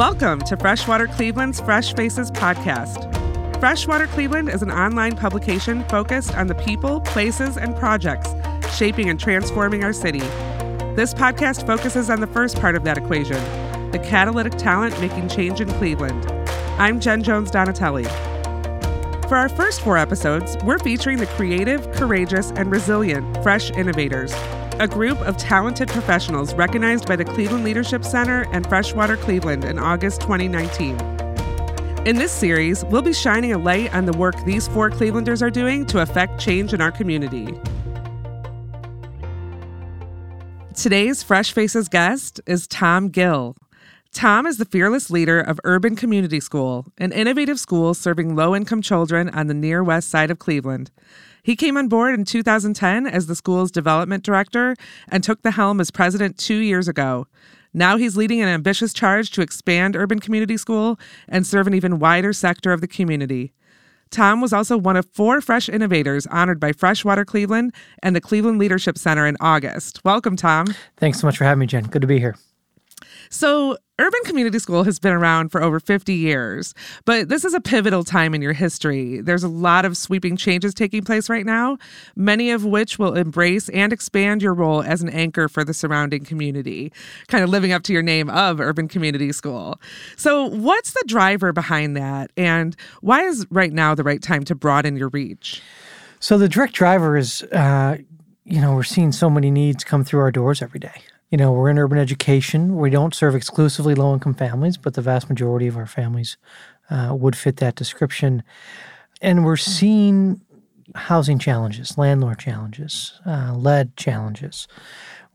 Welcome to Freshwater Cleveland's Fresh Faces podcast. Freshwater Cleveland is an online publication focused on the people, places, and projects shaping and transforming our city. This podcast focuses on the first part of that equation the catalytic talent making change in Cleveland. I'm Jen Jones Donatelli. For our first four episodes, we're featuring the creative, courageous, and resilient Fresh Innovators, a group of talented professionals recognized by the Cleveland Leadership Center and Freshwater Cleveland in August 2019. In this series, we'll be shining a light on the work these four Clevelanders are doing to affect change in our community. Today's Fresh Faces guest is Tom Gill. Tom is the fearless leader of Urban Community School, an innovative school serving low income children on the near west side of Cleveland. He came on board in 2010 as the school's development director and took the helm as president two years ago. Now he's leading an ambitious charge to expand Urban Community School and serve an even wider sector of the community. Tom was also one of four fresh innovators honored by Freshwater Cleveland and the Cleveland Leadership Center in August. Welcome, Tom. Thanks so much for having me, Jen. Good to be here. So, Urban Community School has been around for over 50 years, but this is a pivotal time in your history. There's a lot of sweeping changes taking place right now, many of which will embrace and expand your role as an anchor for the surrounding community, kind of living up to your name of Urban Community School. So, what's the driver behind that, and why is right now the right time to broaden your reach? So, the direct driver is, uh, you know, we're seeing so many needs come through our doors every day you know, we're in urban education. We don't serve exclusively low income families, but the vast majority of our families uh, would fit that description. And we're seeing housing challenges, landlord challenges, uh, lead challenges.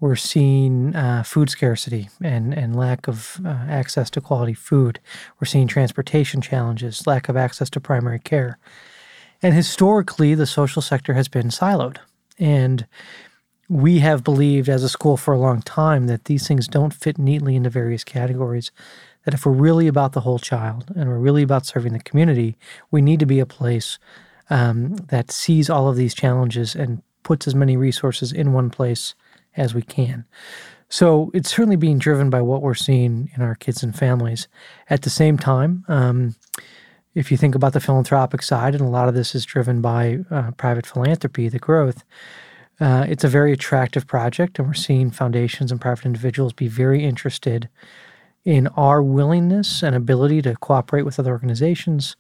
We're seeing uh, food scarcity and, and lack of uh, access to quality food. We're seeing transportation challenges, lack of access to primary care. And historically, the social sector has been siloed. And we have believed as a school for a long time that these things don't fit neatly into various categories. That if we're really about the whole child and we're really about serving the community, we need to be a place um, that sees all of these challenges and puts as many resources in one place as we can. So it's certainly being driven by what we're seeing in our kids and families. At the same time, um, if you think about the philanthropic side, and a lot of this is driven by uh, private philanthropy, the growth, uh, it's a very attractive project, and we're seeing foundations and private individuals be very interested in our willingness and ability to cooperate with other organizations.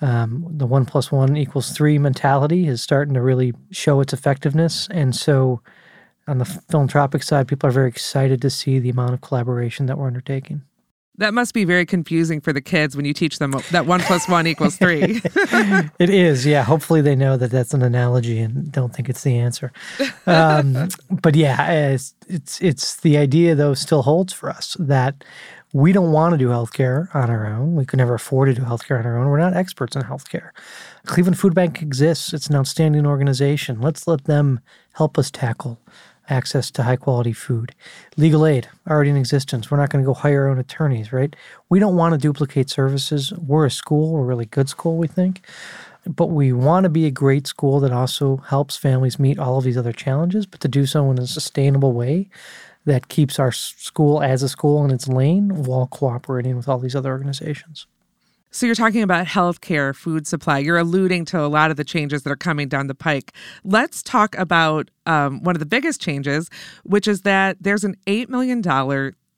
Um, the one plus one equals three mentality is starting to really show its effectiveness. And so, on the philanthropic side, people are very excited to see the amount of collaboration that we're undertaking. That must be very confusing for the kids when you teach them that one plus one equals three. it is, yeah. Hopefully, they know that that's an analogy and don't think it's the answer. Um, but yeah, it's, it's it's the idea though still holds for us that we don't want to do healthcare on our own. We could never afford to do healthcare on our own. We're not experts in healthcare. Cleveland Food Bank exists. It's an outstanding organization. Let's let them help us tackle access to high quality food. Legal aid, already in existence. We're not going to go hire our own attorneys, right? We don't want to duplicate services. We're a school, we're a really good school, we think. But we want to be a great school that also helps families meet all of these other challenges, but to do so in a sustainable way that keeps our school as a school in its lane while cooperating with all these other organizations. So you're talking about healthcare, food supply. You're alluding to a lot of the changes that are coming down the pike. Let's talk about um, one of the biggest changes, which is that there's an $8 million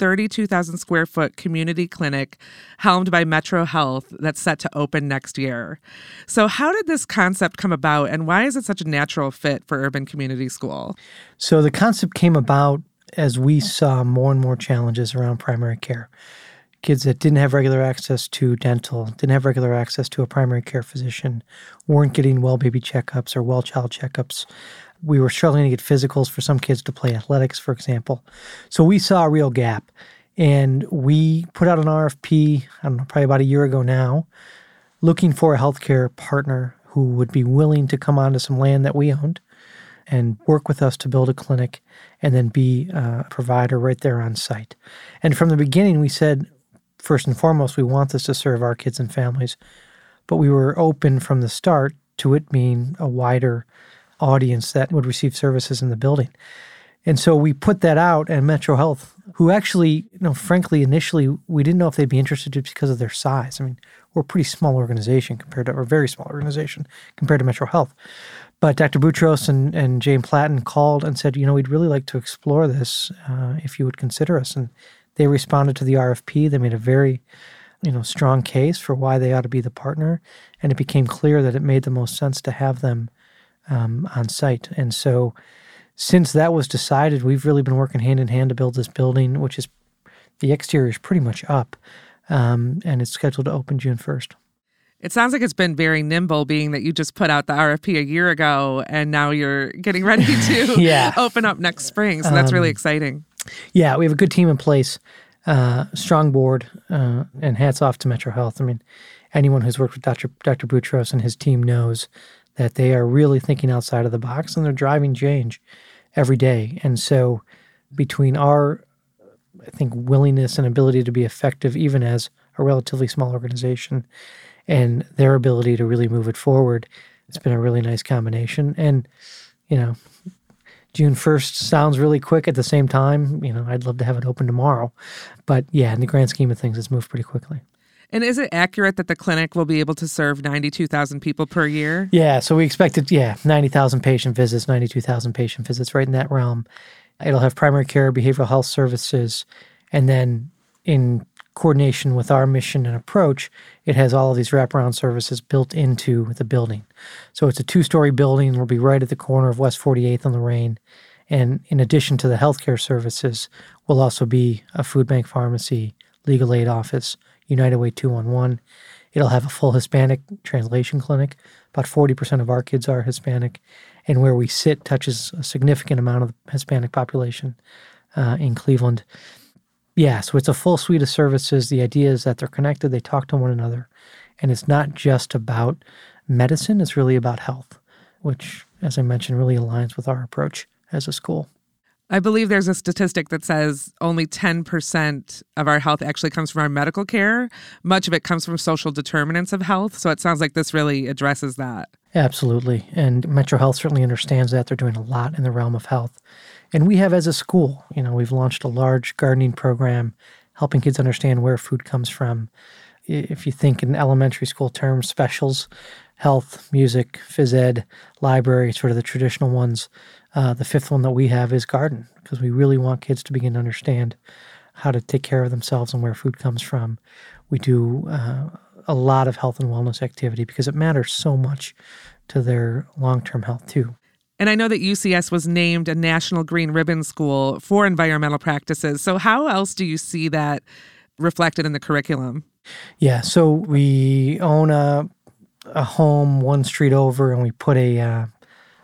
32,000 square foot community clinic helmed by Metro Health that's set to open next year. So, how did this concept come about and why is it such a natural fit for Urban Community School? So, the concept came about as we saw more and more challenges around primary care kids that didn't have regular access to dental, didn't have regular access to a primary care physician, weren't getting well baby checkups or well child checkups. We were struggling to get physicals for some kids to play athletics, for example. So we saw a real gap. And we put out an RFP, I don't know, probably about a year ago now, looking for a healthcare partner who would be willing to come onto some land that we owned and work with us to build a clinic and then be a provider right there on site. And from the beginning, we said first and foremost, we want this to serve our kids and families, but we were open from the start to it being a wider audience that would receive services in the building. And so we put that out, and Metro Health, who actually, you know, frankly, initially we didn't know if they'd be interested because of their size. I mean, we're a pretty small organization compared to, or a very small organization compared to Metro Health. But Dr. Boutros and, and Jane Platten called and said, you know, we'd really like to explore this uh, if you would consider us. And they responded to the RFP. They made a very, you know, strong case for why they ought to be the partner. And it became clear that it made the most sense to have them um, on site. And so since that was decided, we've really been working hand in hand to build this building, which is the exterior is pretty much up. Um, and it's scheduled to open June 1st. It sounds like it's been very nimble, being that you just put out the RFP a year ago and now you're getting ready to yeah. open up next spring. So that's um, really exciting. Yeah, we have a good team in place, uh, strong board, uh, and hats off to Metro Health. I mean, anyone who's worked with Dr. Dr. Boutros and his team knows that they are really thinking outside of the box and they're driving change every day. And so, between our, I think, willingness and ability to be effective, even as a relatively small organization, and their ability to really move it forward. It's been a really nice combination. And, you know, June 1st sounds really quick at the same time. You know, I'd love to have it open tomorrow. But yeah, in the grand scheme of things, it's moved pretty quickly. And is it accurate that the clinic will be able to serve 92,000 people per year? Yeah, so we expected, yeah, 90,000 patient visits, 92,000 patient visits, right in that realm. It'll have primary care, behavioral health services, and then in coordination with our mission and approach, it has all of these wraparound services built into the building. So it's a two story building. We'll be right at the corner of West 48th and Lorain. And in addition to the healthcare services, will also be a food bank pharmacy, legal aid office, United Way 211. It'll have a full Hispanic translation clinic. About 40% of our kids are Hispanic. And where we sit touches a significant amount of the Hispanic population uh, in Cleveland. Yeah, so it's a full suite of services. The idea is that they're connected, they talk to one another, and it's not just about medicine, it's really about health, which, as I mentioned, really aligns with our approach as a school. I believe there's a statistic that says only 10% of our health actually comes from our medical care. Much of it comes from social determinants of health. So it sounds like this really addresses that. Absolutely. And Metro Health certainly understands that. They're doing a lot in the realm of health. And we have as a school, you know, we've launched a large gardening program helping kids understand where food comes from. If you think in elementary school terms, specials, health, music, phys ed, library, sort of the traditional ones. Uh, the fifth one that we have is garden because we really want kids to begin to understand how to take care of themselves and where food comes from. We do uh, a lot of health and wellness activity because it matters so much to their long term health, too. And I know that UCS was named a National Green Ribbon School for environmental practices. So, how else do you see that reflected in the curriculum? Yeah, so we own a, a home one street over, and we put a uh,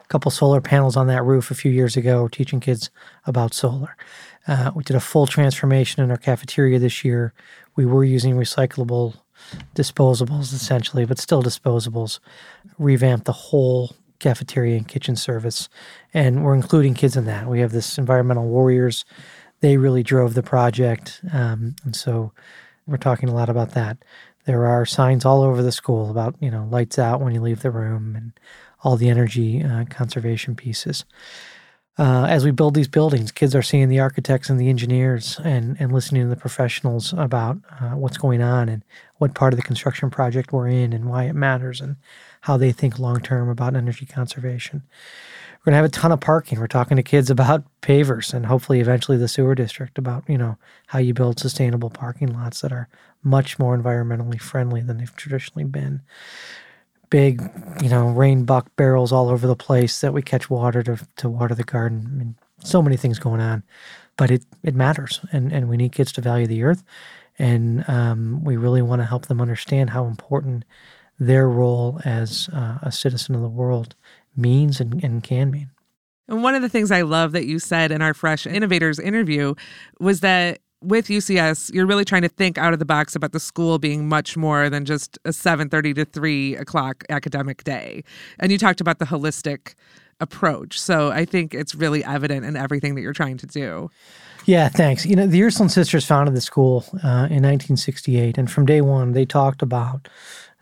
couple solar panels on that roof a few years ago, teaching kids about solar. Uh, we did a full transformation in our cafeteria this year. We were using recyclable disposables essentially, but still disposables. Revamped the whole cafeteria and kitchen service. And we're including kids in that. We have this environmental warriors. They really drove the project. Um, and so we're talking a lot about that. There are signs all over the school about, you know, lights out when you leave the room and all the energy uh, conservation pieces. Uh, as we build these buildings, kids are seeing the architects and the engineers and, and listening to the professionals about uh, what's going on and what part of the construction project we're in and why it matters and how they think long term about energy conservation. We're going to have a ton of parking. We're talking to kids about pavers and hopefully eventually the sewer district about, you know, how you build sustainable parking lots that are much more environmentally friendly than they've traditionally been. Big, you know, rain buck barrels all over the place that we catch water to, to water the garden. I mean, so many things going on, but it, it matters. And, and we need kids to value the earth. And um, we really want to help them understand how important their role as uh, a citizen of the world means and, and can mean. And one of the things I love that you said in our Fresh Innovators interview was that with UCS, you're really trying to think out of the box about the school being much more than just a 7:30 to 3 o'clock academic day. And you talked about the holistic approach. So I think it's really evident in everything that you're trying to do. Yeah, thanks. You know, the Ursuline Sisters founded the school uh, in 1968, and from day one, they talked about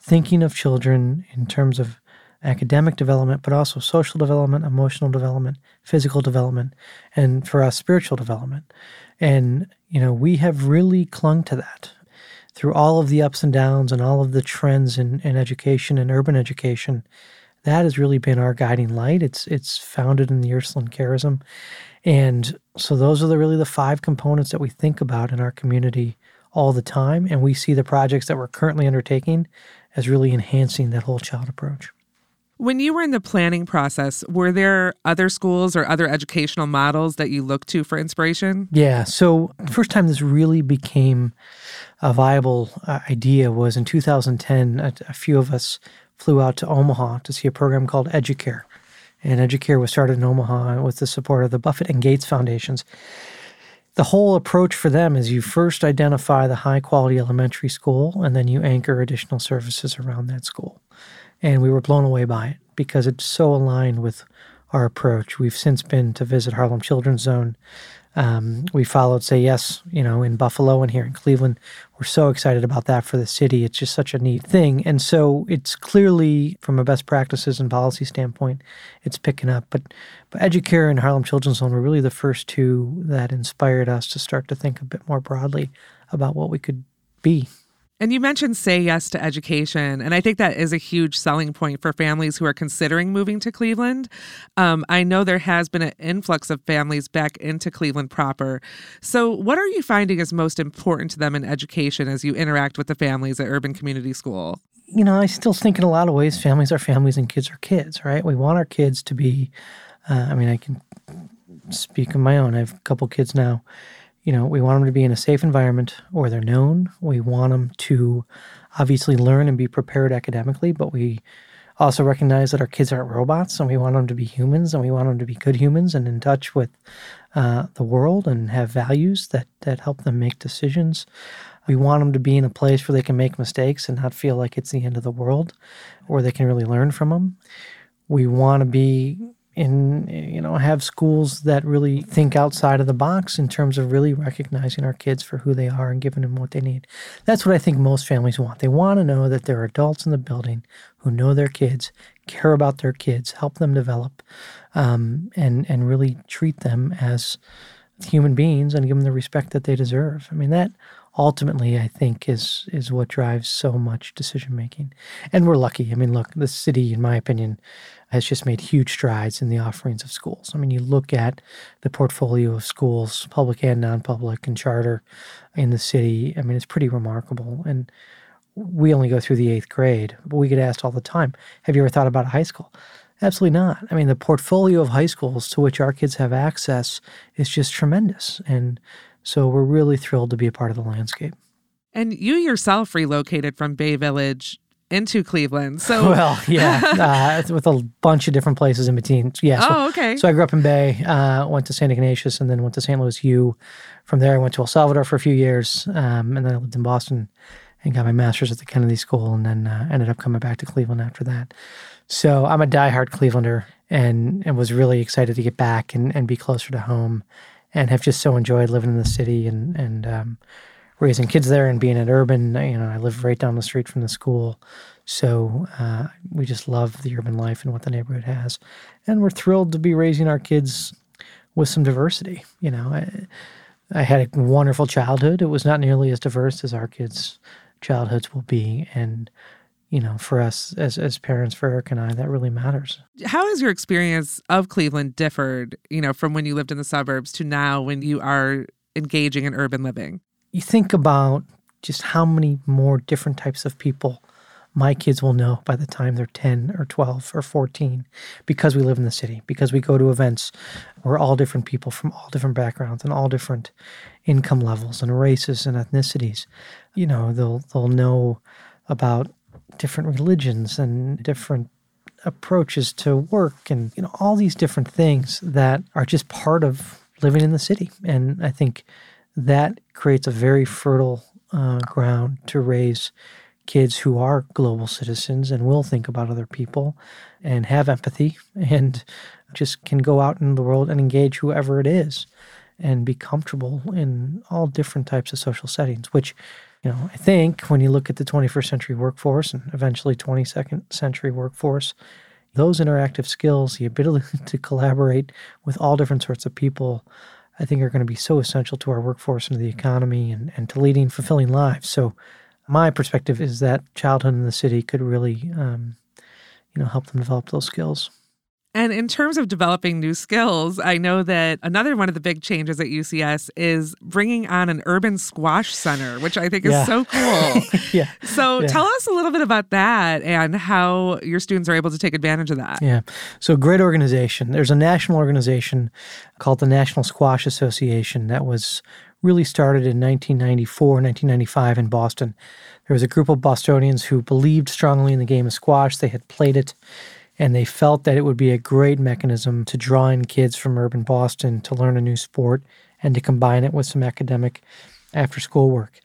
thinking of children in terms of academic development, but also social development, emotional development, physical development, and for us, spiritual development. And, you know, we have really clung to that through all of the ups and downs and all of the trends in, in education and urban education. That has really been our guiding light. It's it's founded in the Ursuline charism. And so those are the really the five components that we think about in our community all the time. And we see the projects that we're currently undertaking as really enhancing that whole child approach. When you were in the planning process, were there other schools or other educational models that you looked to for inspiration? Yeah. So, the first time this really became a viable uh, idea was in 2010. A, a, few of us flew out to Omaha to see a program called Educare. And Educare was started in Omaha with the support of the Buffett and Gates Foundations. The whole approach for them is you first identify the high quality elementary school and then you anchor additional services around that school and we were blown away by it because it's so aligned with our approach. We've since been to visit Harlem Children's Zone. Um, we followed Say Yes, you know, in Buffalo and here in Cleveland. We're so excited about that for the city. It's just such a neat thing. And so it's clearly, from a best practices and policy standpoint, it's picking up. But, but Educare and Harlem Children's Zone were really the first two that inspired us to start to think a bit more broadly about what we could be and you mentioned say yes to education. And I think that is a huge selling point for families who are considering moving to Cleveland. Um, I know there has been an influx of families back into Cleveland proper. So, what are you finding is most important to them in education as you interact with the families at Urban Community School? You know, I still think in a lot of ways families are families and kids are kids, right? We want our kids to be, uh, I mean, I can speak of my own. I have a couple kids now you know, we want them to be in a safe environment where they're known. We want them to obviously learn and be prepared academically, but we also recognize that our kids aren't robots and we want them to be humans and we want them to be good humans and in touch with uh, the world and have values that, that help them make decisions. We want them to be in a place where they can make mistakes and not feel like it's the end of the world, or they can really learn from them. We want to be in you know have schools that really think outside of the box in terms of really recognizing our kids for who they are and giving them what they need. That's what i think most families want. They want to know that there are adults in the building who know their kids care about their kids help them develop um, and and really treat them as human beings and give them the respect that they deserve. I mean that ultimately I think is is what drives so much decision making. And we're lucky. I mean, look, the city, in my opinion, has just made huge strides in the offerings of schools. I mean, you look at the portfolio of schools, public and non-public and charter in the city. I mean, it's pretty remarkable. And we only go through the eighth grade, but we get asked all the time, have you ever thought about a high school? Absolutely not. I mean, the portfolio of high schools to which our kids have access is just tremendous. And so we're really thrilled to be a part of the landscape. And you yourself relocated from Bay Village into Cleveland. So well, yeah, uh, with a bunch of different places in between. Yeah. So, oh, okay. So I grew up in Bay, uh, went to St. Ignatius, and then went to St. Louis U. From there, I went to El Salvador for a few years, um, and then I lived in Boston and got my master's at the Kennedy School, and then uh, ended up coming back to Cleveland after that. So I'm a diehard Clevelander, and and was really excited to get back and, and be closer to home and have just so enjoyed living in the city and and um, raising kids there and being at urban. You know, I live right down the street from the school, so uh, we just love the urban life and what the neighborhood has, and we're thrilled to be raising our kids with some diversity. You know, I, I had a wonderful childhood. It was not nearly as diverse as our kids' childhoods will be, and you know, for us as as parents, for Eric and I, that really matters. How has your experience of Cleveland differed, you know, from when you lived in the suburbs to now when you are engaging in urban living? You think about just how many more different types of people my kids will know by the time they're 10 or 12 or 14 because we live in the city, because we go to events where all different people from all different backgrounds and all different income levels and races and ethnicities, you know, they'll they'll know about different religions and different approaches to work and you know all these different things that are just part of living in the city. And i think that creates a very fertile uh, ground to raise kids who are global citizens and will think about other people and have empathy and just can go out in the world and engage whoever it is and be comfortable in all different types of social settings which you know, I think when you look at the 21st century workforce and eventually 22nd century workforce, those interactive skills, the ability to collaborate with all different sorts of people, I think are going to be so essential to our workforce and to the economy and, and to leading fulfilling lives. So, my perspective is that childhood in the city could really, um, you know, help them develop those skills. And in terms of developing new skills, I know that another one of the big changes at UCS is bringing on an urban squash center, which I think is Yeah. so cool. yeah. So Yeah. tell us a little bit about that and how your students are able to take advantage of that. Yeah. So great organization. There's a national organization called the National Squash Association that was really started in 1994, 1995 in Boston. There was a group of Bostonians who believed strongly in the game of squash. They had played it and they felt that it would be a great mechanism to draw in kids from urban Boston to learn a new sport and to combine it with some academic after school work.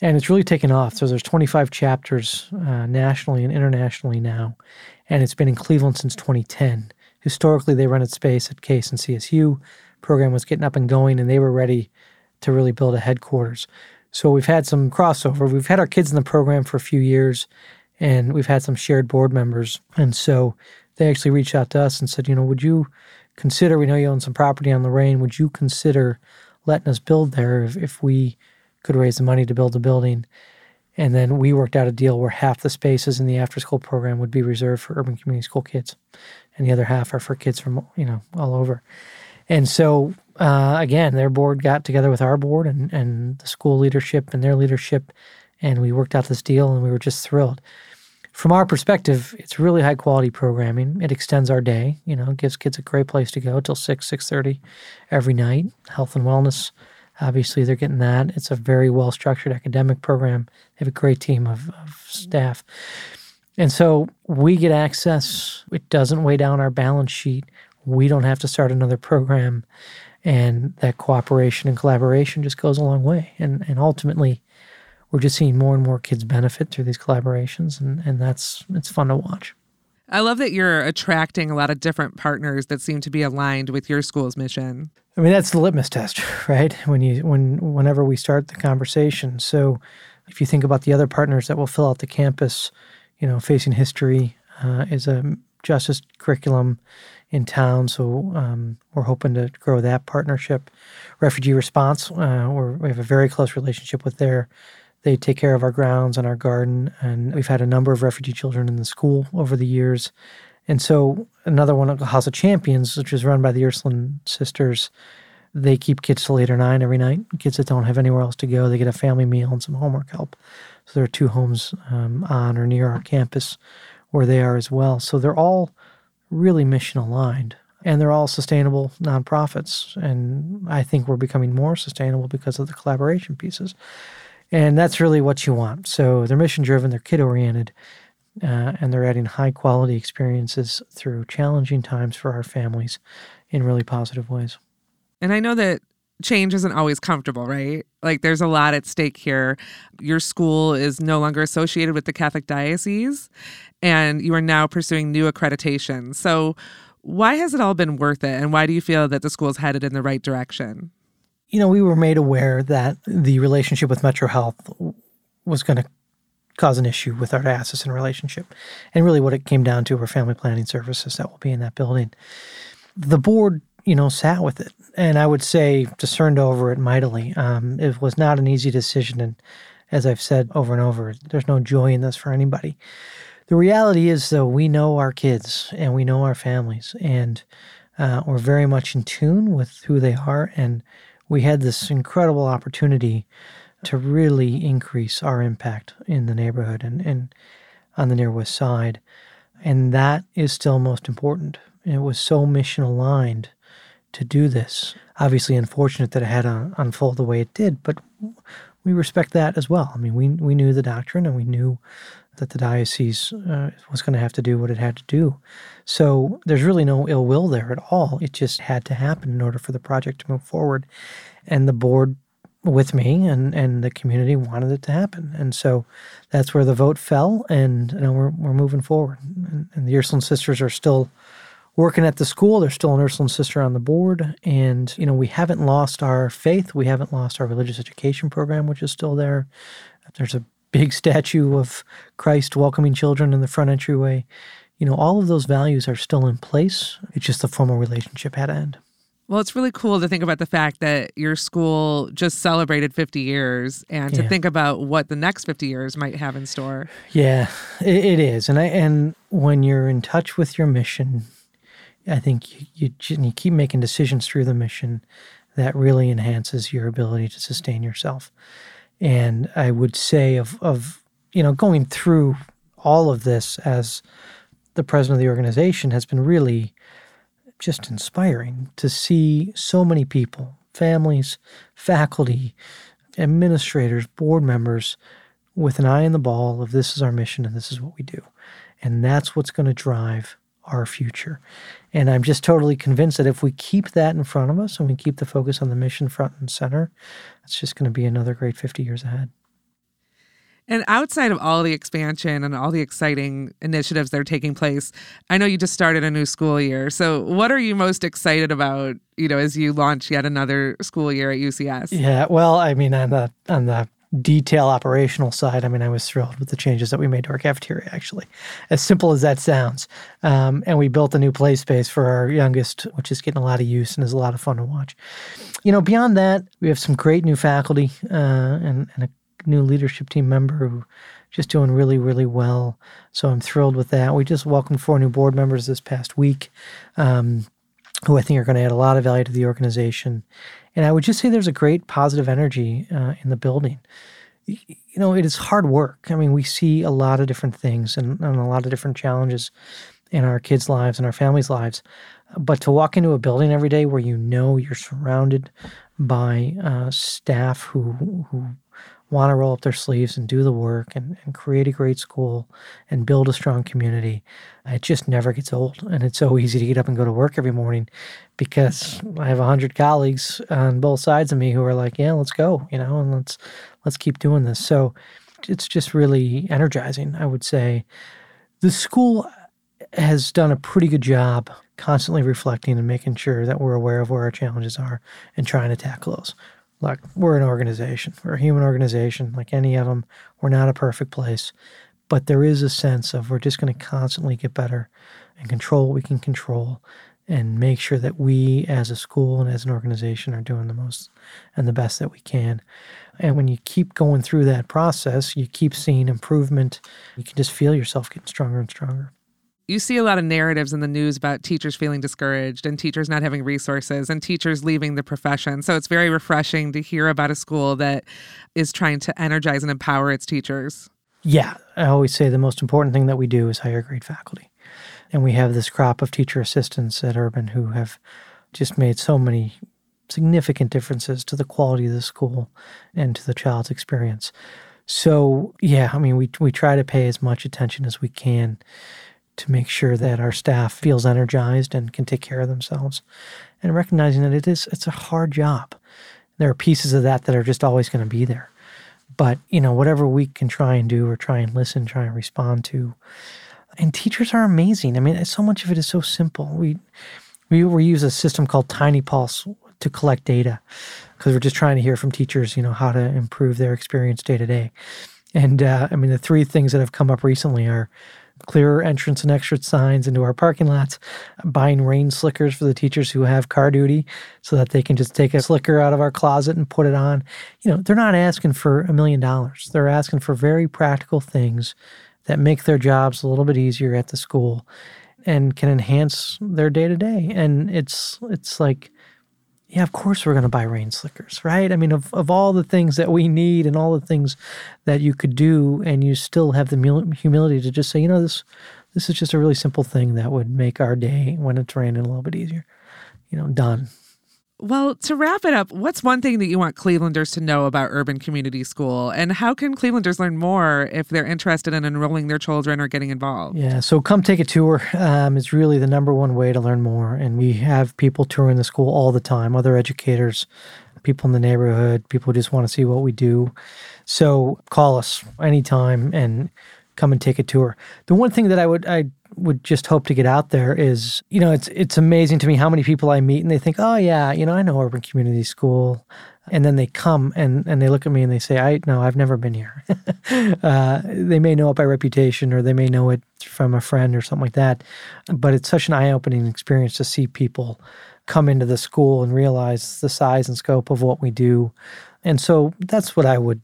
And it's really taken off. So there's 25 chapters uh, nationally and internationally now, and it's been in Cleveland since 2010. Historically, they rented space at Case and CSU. Program was getting up and going, and they were ready to really build a headquarters. So we've had some crossover. We've had our kids in the program for a few years, and we've had some shared board members. And so they actually reached out to us and said, you know, would you consider? We know you own some property on Lorain. Would you consider letting us build there if, if we could raise the money to build a building? And then we worked out a deal where half the spaces in the after school program would be reserved for urban community school kids, and the other half are for kids from you know all over. And so uh, again, their board got together with our board and and the school leadership and their leadership, and we worked out this deal, and we were just thrilled. From our perspective, it's really high quality programming. It extends our day. You know, gives kids a great place to go till six six thirty every night. Health and wellness Obviously, they're getting that. It's a very well structured academic program. They have a great team of, of staff. And so we get access. It doesn't weigh down our balance sheet. We don't have to start another program. And that cooperation and collaboration just goes a long way. And, and ultimately, we're just seeing more and more kids benefit through these collaborations. And, and that's it's fun to watch. I love that you're attracting a lot of different partners that seem to be aligned with your school's mission. I mean, that's the litmus test, right? When you when whenever we start the conversation. So, if you think about the other partners that will fill out the campus, you know, facing history uh, is a justice curriculum in town. So um, we're hoping to grow that partnership. Refugee response, uh, we're, we have a very close relationship with their. They take care of our grounds and our garden, and we've had a number of refugee children in the school over the years. And so another one, House of Champions, which is run by the Ursuline sisters, they keep kids till eight or nine every night. Kids that don't have anywhere else to go, they get a family meal and some homework help. So there are two homes um, on or near our campus where they are as well. So they're all really mission aligned and they're all sustainable nonprofits. And I think we're becoming more sustainable because of the collaboration pieces. And that's really what you want. So they're mission driven, they're kid oriented, uh, and they're adding high quality experiences through challenging times for our families in really positive ways. And I know that change isn't always comfortable, right? Like there's a lot at stake here. Your school is no longer associated with the Catholic Diocese, and you are now pursuing new accreditation. So, why has it all been worth it? And why do you feel that the school is headed in the right direction? You know, we were made aware that the relationship with Metro Health was going to cause an issue with our diocesan relationship. And really, what it came down to were family planning services that will be in that building. The board, you know, sat with it. And I would say discerned over it mightily. Um, it was not an easy decision. And as I've said over and over, there's no joy in this for anybody. The reality is, though, we know our kids and we know our families, and uh, we're very much in tune with who they are. And we had this incredible opportunity to really increase our impact in the neighborhood and, and on the near west side. And that is still most important. It was so mission aligned to do this. Obviously, unfortunate that it had to unfold the way it did, but we respect that as well. I mean, we, we knew the doctrine and we knew that the diocese uh, was going to have to do what it had to do. So there's really no ill will there at all. It just had to happen in order for the project to move forward. And the board with me and, and the community wanted it to happen. And so that's where the vote fell. And you know, we're, we're moving forward. And, and the Ursuline sisters are still working at the school. There's still an Ursuline sister on the board. And, you know, we haven't lost our faith. We haven't lost our religious education program, which is still there. There's a big statue of Christ welcoming children in the front entryway. you know, all of those values are still in place. It's just the formal relationship had to end. Well, it's really cool to think about the fact that your school just celebrated 50 years and to Yeah. think about what the next 50 years might have in store. Yeah, it, it is, and I and when you're in touch with your mission, I think you, you, you keep making decisions through the mission that really enhances your ability to sustain yourself. And I would say of of you know going through all of this as the president of the organization has been really just inspiring to see so many people, families, faculty, administrators, board members with an eye on the ball of this is our mission and this is what we do. And that's what's going to drive our future. And I'm just totally convinced that if we keep that in front of us and we keep the focus on the mission front and center, it's just going to be another great 50 years ahead. And outside of all the expansion and all the exciting initiatives that are taking place, I know you just started a new school year. So, what are you most excited about, you know, as you launch yet another school year at UCS? Yeah, well, I mean, on the on the detail operational side, I mean, I was thrilled with the changes that we made to our cafeteria. Actually, as simple as that sounds, um, and we built a new play space for our youngest, which is getting a lot of use and is a lot of fun to watch. You know, beyond that, we have some great new faculty uh, and and a new leadership team member who just doing really really well. So I'm thrilled with that. We just welcomed four new board members this past week. Um, who I think are going to add a lot of value to the organization. And I would just say there's a great positive energy uh, in the building. You know, it is hard work. I mean, we see a lot of different things and, and a lot of different challenges in our kids' lives and our families' lives. But to walk into a building every day where you know you're surrounded by uh, staff who who want to roll up their sleeves and do the work and, and create a great school and build a strong community, it just never gets old. And it's so easy to get up and go to work every morning because I have a hundred colleagues on both sides of me who are like, yeah, let's go, you know, and let's let's keep doing this. So it's just really energizing, I would say. The school has done a pretty good job constantly reflecting and making sure that we're aware of where our challenges are and trying to tackle those. Look, we're an organization. We're a human organization, like any of them. We're not a perfect place, but there is a sense of we're just going to constantly get better and control what we can control and make sure that we as a school and as an organization are doing the most and the best that we can. And when you keep going through that process, you keep seeing improvement. You can just feel yourself getting stronger and stronger. You see a lot of narratives in the news about teachers feeling discouraged and teachers not having resources and teachers leaving the profession. So it's very refreshing to hear about a school that is trying to energize and empower its teachers. Yeah, I always say the most important thing that we do is hire great faculty. And we have this crop of teacher assistants at Urban who have just made so many significant differences to the quality of the school and to the child's experience. So, yeah, I mean, we, we try to pay as much attention as we can to make sure that our staff feels energized and can take care of themselves. And recognizing that it is it's a hard job. There are pieces of that that are just always going to be there. But you know whatever we can try and do or try and listen try and respond to and teachers are amazing. I mean so much of it is so simple. We we, we use a system called tiny pulse to collect data because we're just trying to hear from teachers you know how to improve their experience day to day. And uh, i mean the three things that have come up recently are clearer entrance and exit signs into our parking lots, buying rain slickers for the teachers who have car duty so that they can just take a slicker out of our closet and put it on. You know, they're not asking for a million dollars. They're asking for very practical things that make their jobs a little bit easier at the school and can enhance their day to day. And it's it's like yeah, of course we're going to buy rain slickers, right? I mean, of, of all the things that we need and all the things that you could do, and you still have the humility to just say, you know, this this is just a really simple thing that would make our day when it's raining a little bit easier. You know, done. Well, to wrap it up, what's one thing that you want Clevelanders to know about Urban Community School? And how can Clevelanders learn more if they're interested in enrolling their children or getting involved? Yeah, so come take a tour. Um, it's really the number one way to learn more. And we have people touring the school all the time, other educators, people in the neighborhood, people who just want to see what we do. So call us anytime and come and take a tour. The one thing that I would I would just hope to get out there is, you know, it's it's amazing to me how many people I meet and they think, oh yeah, you know, I know Urban Community School, and then they come and and they look at me and they say, I no, I've never been here. uh, they may know it by reputation or they may know it from a friend or something like that, but it's such an eye opening experience to see people come into the school and realize the size and scope of what we do, and so that's what I would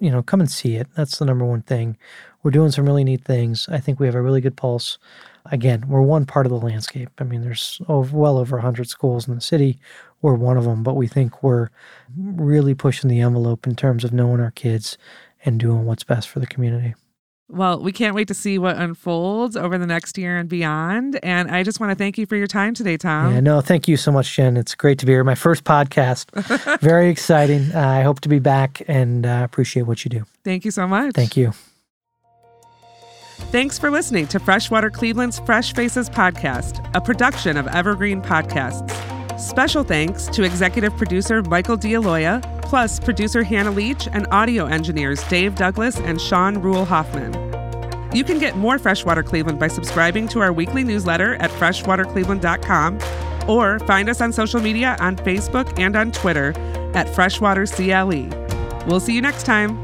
you know, come and see it. That's the number one thing. We're doing some really neat things. I think we have a really good pulse. Again, we're one part of the landscape. I mean, there's over, well over 100 schools in the city. We're one of them, but we think we're really pushing the envelope in terms of knowing our kids and doing what's best for the community. Well, we can't wait to see what unfolds over the next year and beyond. And I just want to thank you for your time today, Tom. Yeah, no, thank you so much, Jen. It's great to be here. My first podcast. Very exciting. Uh, I hope to be back and uh, appreciate what you do. Thank you so much. Thank you. Thanks for listening to Freshwater Cleveland's Fresh Faces podcast, a production of Evergreen Podcasts. Special thanks to executive producer Michael D'Aloia, plus producer Hannah Leach and audio engineers Dave Douglas and Sean Rule Hoffman. You can get more Freshwater Cleveland by subscribing to our weekly newsletter at freshwatercleveland.com or find us on social media on Facebook and on Twitter at Freshwater CLE. We'll see you next time.